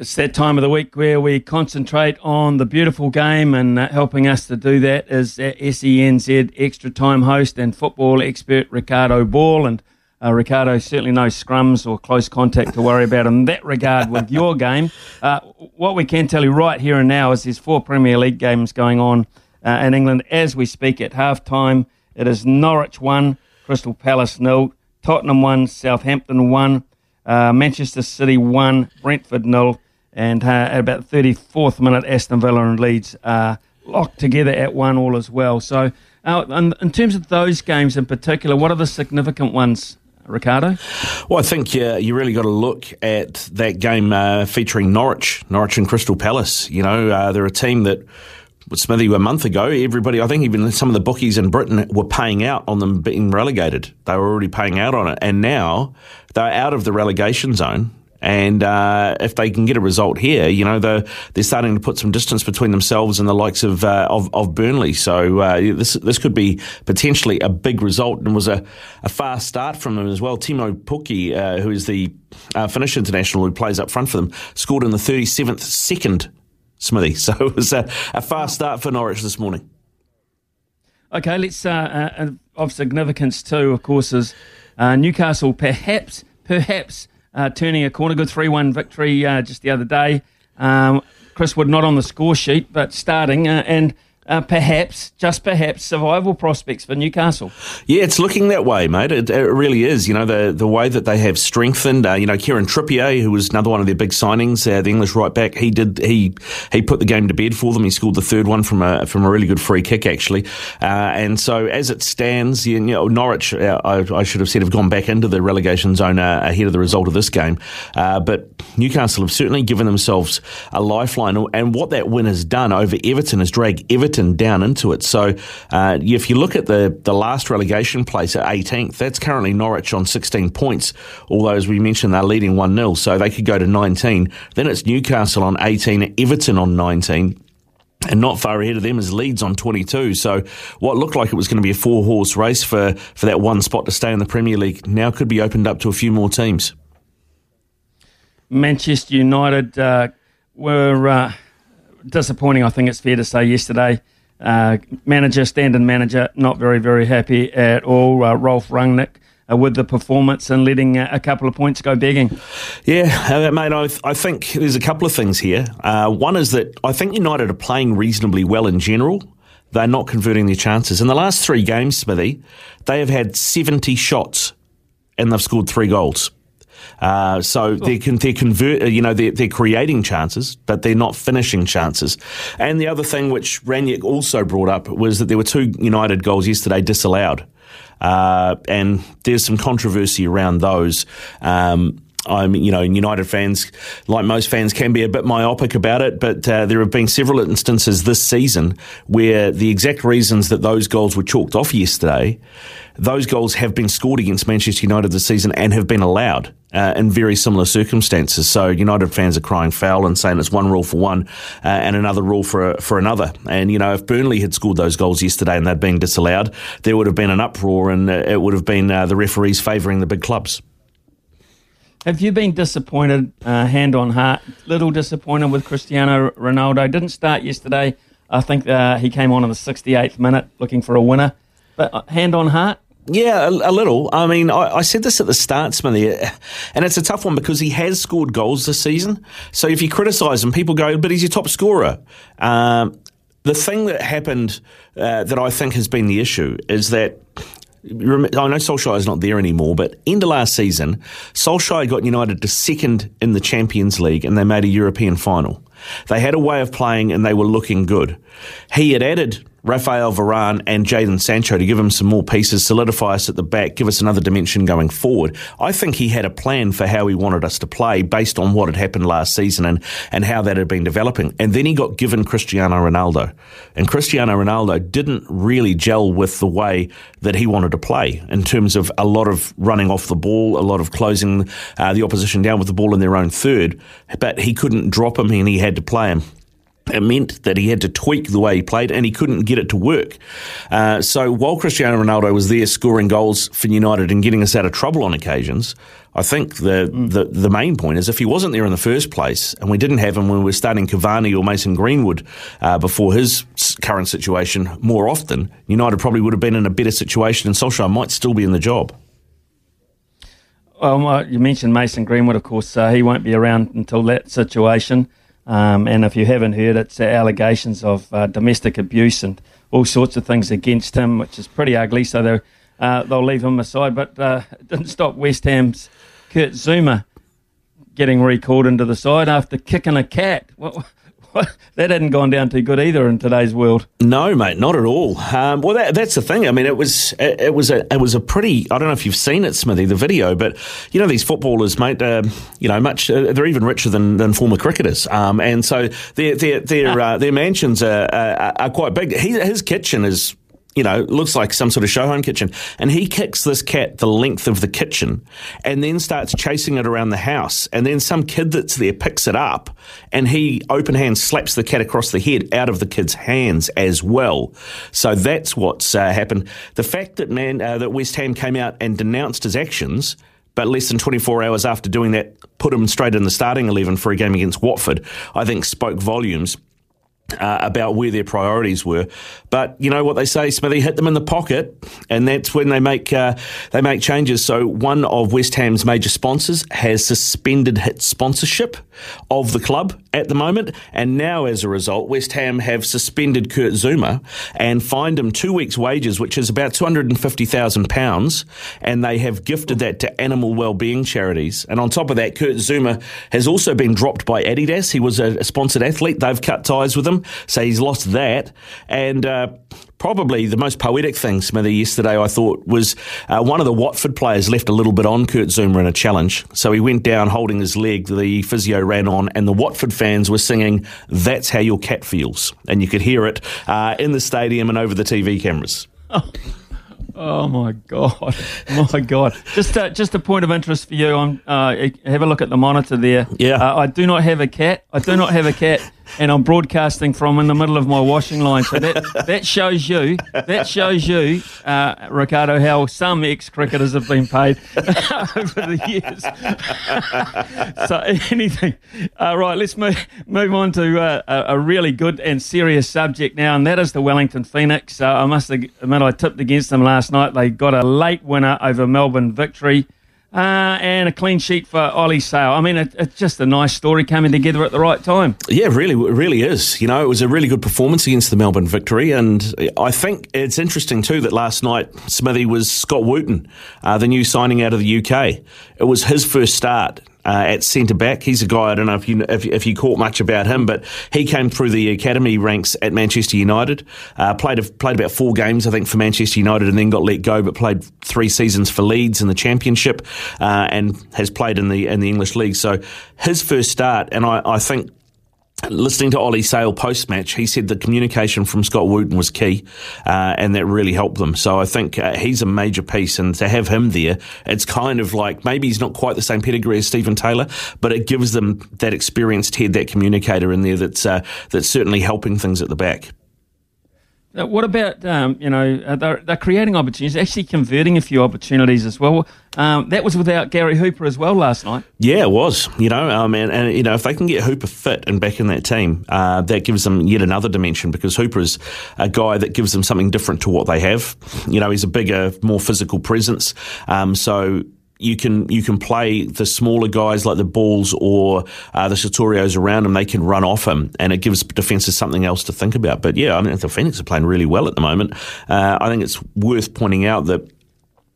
It's that time of the week where we concentrate on the beautiful game, and uh, helping us to do that is SENZ extra time host and football expert Ricardo Ball. And uh, Ricardo certainly no scrums or close contact to worry about in that regard with your game. Uh, what we can tell you right here and now is there's four Premier League games going on uh, in England as we speak at half time. It is Norwich 1, Crystal Palace nil, Tottenham 1, Southampton 1, uh, Manchester City 1, Brentford nil, and uh, at about the 34th minute, Aston Villa and Leeds are locked together at 1 all as well. So, uh, in, in terms of those games in particular, what are the significant ones Ricardo? Well, I think you really got to look at that game uh, featuring Norwich, Norwich and Crystal Palace. You know, uh, they're a team that. With Smithy a month ago, everybody, I think even some of the bookies in Britain were paying out on them being relegated. They were already paying out on it. And now they're out of the relegation zone. And uh, if they can get a result here, you know, they're, they're starting to put some distance between themselves and the likes of uh, of, of, Burnley. So uh, this this could be potentially a big result, and was a, a fast start from them as well. Teemu Pukki, uh, who is the uh, Finnish international who plays up front for them, scored in the 37th second, Smithy. So it was a, a fast start for Norwich this morning. Okay, let's uh, of significance too, of course, is Newcastle perhaps perhaps uh, turning a corner. Good 3 1 victory uh, just the other day. Um, Chris Wood not on the score sheet, but starting. Uh, and uh, perhaps, just perhaps, survival prospects for Newcastle. Yeah, it's looking that way, mate. It, it really is. You know, the the way that they have strengthened. Uh, you know, Kieran Trippier, who was another one of their big signings, uh, the English right back. He did he he put the game to bed for them. He scored the third one from a from a really good free kick, actually. Uh, and so, as it stands, you know, Norwich, uh, I, I, should have said, have gone back into the relegation zone uh, ahead of the result of this game. but Newcastle have certainly given themselves a lifeline, and what that win has done over Everton has dragged Everton down into it. So uh, if you look at the, the last relegation place at 18th, that's currently Norwich on 16 points, although as we mentioned, they're leading 1 0, so they could go to 19. Then it's Newcastle on 18, Everton on 19. And not far ahead of them is Leeds on 22. So what looked like it was going to be a four horse race for, for that one spot to stay in the Premier League now could be opened up to a few more teams. Manchester United uh, were uh, disappointing, I think it's fair to say, yesterday. Uh, manager, standing manager, not very, very happy at all. Uh, Ralf Rangnick uh, with the performance and letting uh, a couple of points go begging. Yeah, uh, mate, I, I, think there's a couple of things here. Uh, one is that I think United are playing reasonably well in general. They're not converting their chances. In the last three games, Smithy, they have had 70 shots and they've scored three goals. Uh, so they can they convert, uh, you know, they're, they're creating chances, but they're not finishing chances. And the other thing which Rangnick also brought up was that there were two United goals yesterday disallowed, uh, and there's some controversy around those. Um, I'm, you know, United fans, like most fans, can be a bit myopic about it, but uh, there have been several instances this season where the exact reasons that those goals were chalked off yesterday those goals have been scored against Manchester United this season and have been allowed uh, in very similar circumstances. So United fans are crying foul and saying it's one rule for one uh, and another rule for for another. And you know, if Burnley had scored those goals yesterday and they'd been disallowed, there would have been an uproar and it would have been uh, the referees favouring the big clubs. Have you been disappointed, uh, hand on heart, little disappointed with Cristiano Ronaldo? Didn't start yesterday. I think uh, he came on in the 68th minute looking for a winner. But hand on heart, Yeah, a, a, little. I mean, I, I, said this at the start, Smithy, and it's a tough one because he has scored goals this season. So if you criticise him, people go, but he's your top scorer. Um, the thing that happened uh, that I think has been the issue is that I know Solskjaer is not there anymore, but end of last season, Solskjaer got United to second in the Champions League and they made a European final. They had a way of playing and they were looking good. He had added Raphael Varane and Jadon Sancho to give him some more pieces, solidify us at the back, give us another dimension going forward. I think he had a plan for how he wanted us to play based on what had happened last season and, and how that had been developing. And then he got given Cristiano Ronaldo. And Cristiano Ronaldo didn't really gel with the way that he wanted to play in terms of a lot of running off the ball, a lot of closing uh, the opposition down with the ball in their own third. But he couldn't drop him and he had to play him it meant that he had to tweak the way he played and he couldn't get it to work. Uh, so while Cristiano Ronaldo was there scoring goals for United and getting us out of trouble on occasions, I think the, mm. the, the main point is if he wasn't there in the first place and we didn't have him when we were starting Cavani or Mason Greenwood uh, before his current situation more often, United probably would have been in a better situation and Solskjaer might still be in the job. Well, you mentioned Mason Greenwood, of course. Uh, he won't be around until that situation. Um, and if you haven't heard, it's allegations of uh, domestic abuse and all sorts of things against him, which is pretty ugly. So uh, they'll leave him aside. But uh, it didn't stop West Ham's Kurt Zouma getting recalled into the side after kicking a cat. What, that hadn't gone down too good either in today's world. No, mate, not at all. Um, well, that, that's the thing. I mean, it was it, it, was a it was a pretty. I don't know if you've seen it, Smithy, the video, but you know these footballers, mate. Uh, you know, much uh, they're even richer than, than former cricketers, um, and so their their their, uh, their mansions are, are, are quite big. He, his kitchen is you know, looks like some sort of show home kitchen. And he kicks this cat the length of the kitchen and then starts chasing it around the house. And then some kid that's there picks it up and he open hand slaps the cat across the head out of the kid's hands as well. So that's what's uh, happened. The fact that man uh, that West Ham came out and denounced his actions but less than 24 hours after doing that, put him straight in the starting 11 for a game against Watford, I think spoke volumes uh, about where their priorities were. But you know what they say, Smithy, hit them in the pocket, and that's when they make uh, they make changes. So one of West Ham's major sponsors has suspended its sponsorship of the club at the moment, and now as a result, West Ham have suspended Kurt Zouma and fined him two weeks' wages, which is about two hundred and fifty thousand pounds, and they have gifted that to animal well-being charities. And on top of that, Kurt Zouma has also been dropped by Adidas. He was a sponsored athlete; they've cut ties with him. So he's lost that. And uh, probably the most poetic thing, Smithy, yesterday I thought was uh, one of the Watford players left a little bit on Kurt Zouma in a challenge. So he went down holding his leg. The physio ran on, and the Watford fans were singing, That's How Your Cat Feels. And you could hear it uh, in the stadium and over the TV cameras. Oh. Oh my god, my god! Just uh, just a point of interest for you. I'm uh, have a look at the monitor there. Yeah, uh, I do not have a cat. I do not have a cat and I'm broadcasting from in the middle of my washing line. So that that shows you that shows you, uh, Ricardo, how some ex cricketers have been paid over the years. so anything, uh, right? Let's move move on to uh, a, a, really good and serious subject now, and that is the Wellington Phoenix. Uh, I must admit, I tipped against them last night. They got a late winner over Melbourne Victory. Uh, and a clean sheet for Ollie Sail. I mean, it, it's just a nice story coming together at the right time. Yeah, really, it really is. You know, it was a really good performance against the Melbourne victory, and I think it's interesting too that last night Smithy was Scott Wootton, uh, the new signing out of the UK. It was his first start uh, at centre back. He's a guy I don't know if you if, if, you caught much about him, but he came through the academy ranks at Manchester United. Uh, played played about four games I think for Manchester United, and then got let go. But played three seasons for Leeds in the Championship, uh, and has played in the in the English league. So his first start, and I, I think listening to Ollie Sail post match, he said the communication from Scott Wootton was key, uh, and that really helped them. So I think uh, he's a major piece, and to have him there, it's kind of like maybe he's not quite the same pedigree as Steven Taylor, but it gives them that experienced head, that communicator in there that's uh, that's certainly helping things at the back. Uh, what about um, you know uh, they're, they're, creating opportunities, actually converting a few opportunities as well. Um, that was without Gary Hooper as well last night. Yeah, it was. You know, um, and, and you know if they can get Hooper fit and back in that team, uh, that gives them yet another dimension because Hooper is a guy that gives them something different to what they have. You know, he's a bigger, more physical presence. Um, so you can you can play the smaller guys like the Balls or uh, the Sotirios around him. They can run off him, and it gives defenses something else to think about. But yeah, I mean the Phoenix are playing really well at the moment. Uh, I think it's worth pointing out that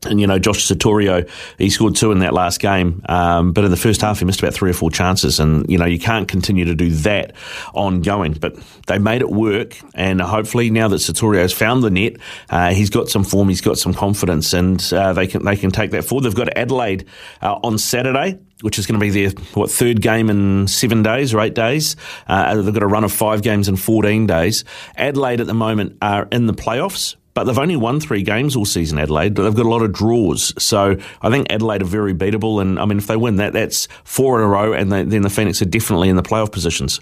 and, you know, Josh Sotirio, he scored two in that last game. Um, but in the first half, he missed about three or four chances. And, you know, you can't continue to do that ongoing. But they made it work. And hopefully now that Sotirio's found the net, uh, he's got some form, he's got some confidence, and uh, they can they can take that forward. They've got Adelaide uh, on Saturday which is going to be their what third game in seven days or eight days. Uh, they've got a run of five games in 14 days. Adelaide at the moment are in the playoffs, but they've only won three games all season, Adelaide. But they've got a lot of draws. So I think Adelaide are very beatable. And I mean, if they win that, that's four in a row. And they, then the Phoenix are definitely in the playoff positions.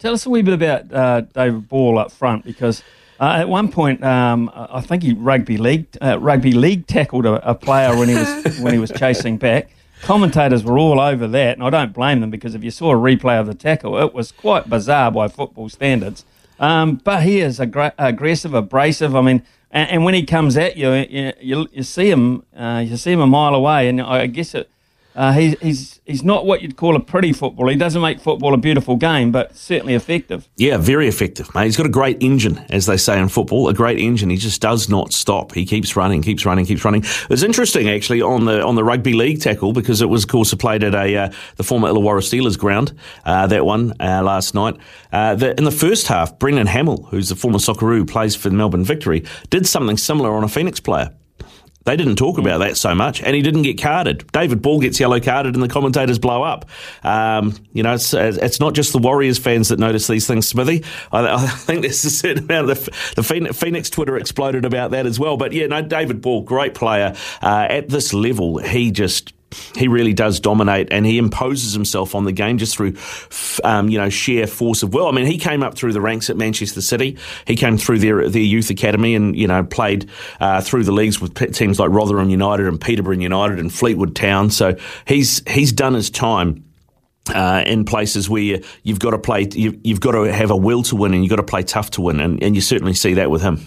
Tell us a wee bit about uh, David Ball up front because. Uh, at one point, um, I think he rugby league uh, rugby league tackled a, a, player when he was when he was chasing back. Commentators were all over that, and I don't blame them because if you saw a replay of the tackle, it was quite bizarre by football standards. Um, but he is aggr- aggressive, abrasive. I mean, and, and, when he comes at you, you, you, you see him, uh, you see him a mile away, and I guess it, uh, he, he's he's not what you'd call a pretty footballer. He doesn't make football a beautiful game, but certainly effective. Yeah, very effective, mate. He's got a great engine, as they say in football. A great engine. He just does not stop. He keeps running, keeps running, keeps running. It was interesting actually on the on the rugby league tackle because it was of course played at a uh, the former Illawarra Steelers ground. Uh, that one uh, last night. Uh, in the first half, Brendan Hamill, who's the former Socceroo, plays for the Melbourne Victory, did something similar on a Phoenix player. They didn't talk about that so much, and he didn't get carded. David Ball gets yellow carded, and the commentators blow up. Um, you know, it's, it's not just the Warriors fans that notice these things, Smithy. I, I think there's a certain amount of the, the, Phoenix Twitter exploded about that as well. But yeah, no, David Ball, great player. Uh, at this level, he just he really does dominate and he imposes himself on the game just through, um, you know, sheer force of will. I mean, he came up through the ranks at Manchester City. He came through their their youth academy and you know played uh, through the leagues with teams like Rotherham United and Peterborough United and Fleetwood Town. So he's he's done his time. Uh, in places where you've got to play, you've, you've, got to have a will to win, and you've got to play tough to win, and, and you certainly see that with him.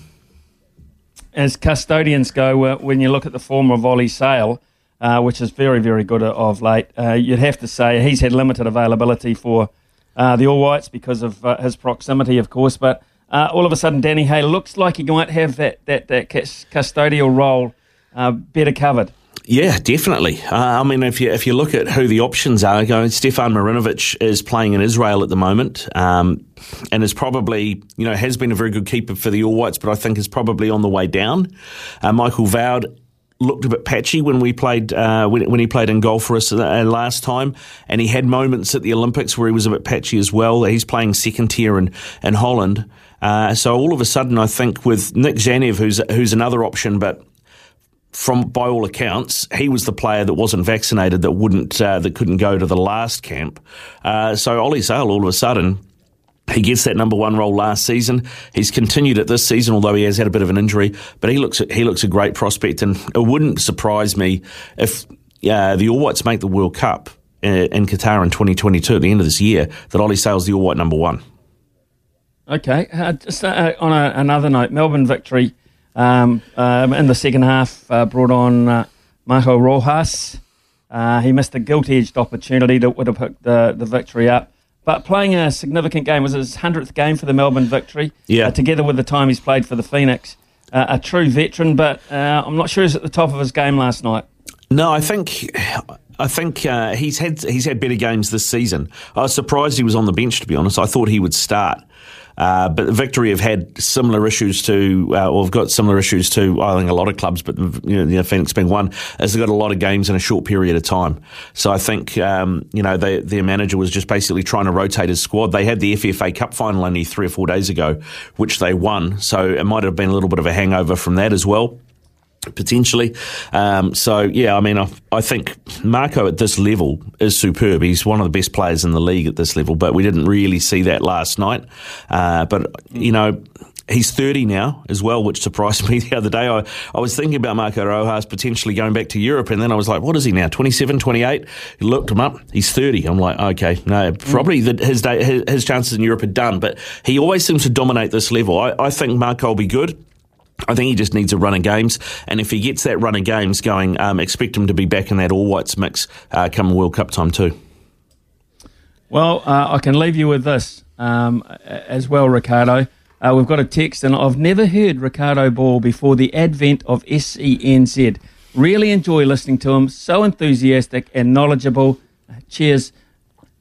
As custodians go, uh, when you look at the former Ollie Sail, uh, which is very, very good of late. Uh, you'd have to say he's had limited availability for uh, the All Whites because of uh, his proximity, of course. But uh, all of a sudden, Danny Hay looks like he might have that, that, that custodial role uh, better covered. Yeah, definitely. Uh, I mean, if you if you look at who the options are, going Stefan Marinovic is playing in Israel at the moment, um, and is probably you know has been a very good keeper for the All Whites, but I think is probably on the way down. Uh, Michael Woud looked a bit patchy when we played uh, when, when, he played in golf for us uh, last time, and he had moments at the Olympics where he was a bit patchy as well. He's playing second tier in in Holland, uh, so all of a sudden, I think with Nik Tzanev, who's who's another option, but from by all accounts, he was the player that wasn't vaccinated that wouldn't uh, that couldn't go to the last camp. Uh, so Ollie Sail all of a sudden he gets that number one role last season. He's continued it this season, although he has had a bit of an injury. But he looks he looks a great prospect, and it wouldn't surprise me if uh, the All Whites make the World Cup in, uh, in Qatar in 2022 at the end of this year. That Ollie Sail's the All White number one. Okay, uh, just uh, on a, another note, Melbourne victory um, um in the second half uh, brought on uh, Marco Rojas. he missed a gilt-edged opportunity that would have hooked the, the victory up but playing a significant game was his hundredth game for the Melbourne Victory. Yeah. Uh, together with the time he's played for the Phoenix, uh, a true veteran. But uh, I'm not sure he's at the top of his game last night. No, I think. I think uh, he's had he's had better games this season. I was surprised he was on the bench. To be honest, I thought he would start. Uh, but Victory have had similar issues to, uh, or have got similar issues to, I think, a lot of clubs, but you know, Phoenix being one, as they've got a lot of games in a short period of time. So I think, um, you know, they, their manager was just basically trying to rotate his squad. They had the FFA Cup final only three or four days ago, which they won. So it might have been a little bit of a hangover from that as well potentially. Um, so yeah, I mean, I, I, think Marco at this level is superb. He's one of the best players in the league at this level, but we didn't really see that last night. Uh, but you know. He's 30 now as well, which surprised me the other day. I, I was thinking about Marco Rojas potentially going back to Europe, and then I was like, what is he now, 27, 28? You looked him up, he's 30. I'm like, okay, no, probably the, his, day, his, his chances in Europe are done, but he always seems to dominate this level. I, I think Marco will be good. I think he just needs a run of games, and if he gets that run of games going, um, expect him to be back in that All Whites mix uh, come World Cup time too. Well, uh, I can leave you with this um, as well, Ricardo. Uh, we've got a text, and I've never heard Ricardo Ball before the advent of SENZ. Really enjoy listening to him. So enthusiastic and knowledgeable. Cheers,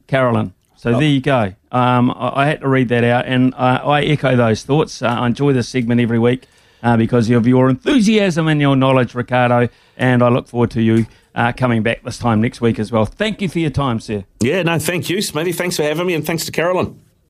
Carolyn. So there you go. Um, I, I, had to read that out, and I, I echo those thoughts. Uh, I enjoy this segment every week uh, because of your enthusiasm and your knowledge, Ricardo. And I look forward to you uh, coming back this time next week as well. Thank you for your time, sir. Yeah, no, thank you, Smithy. Thanks for having me, and thanks to Carolyn.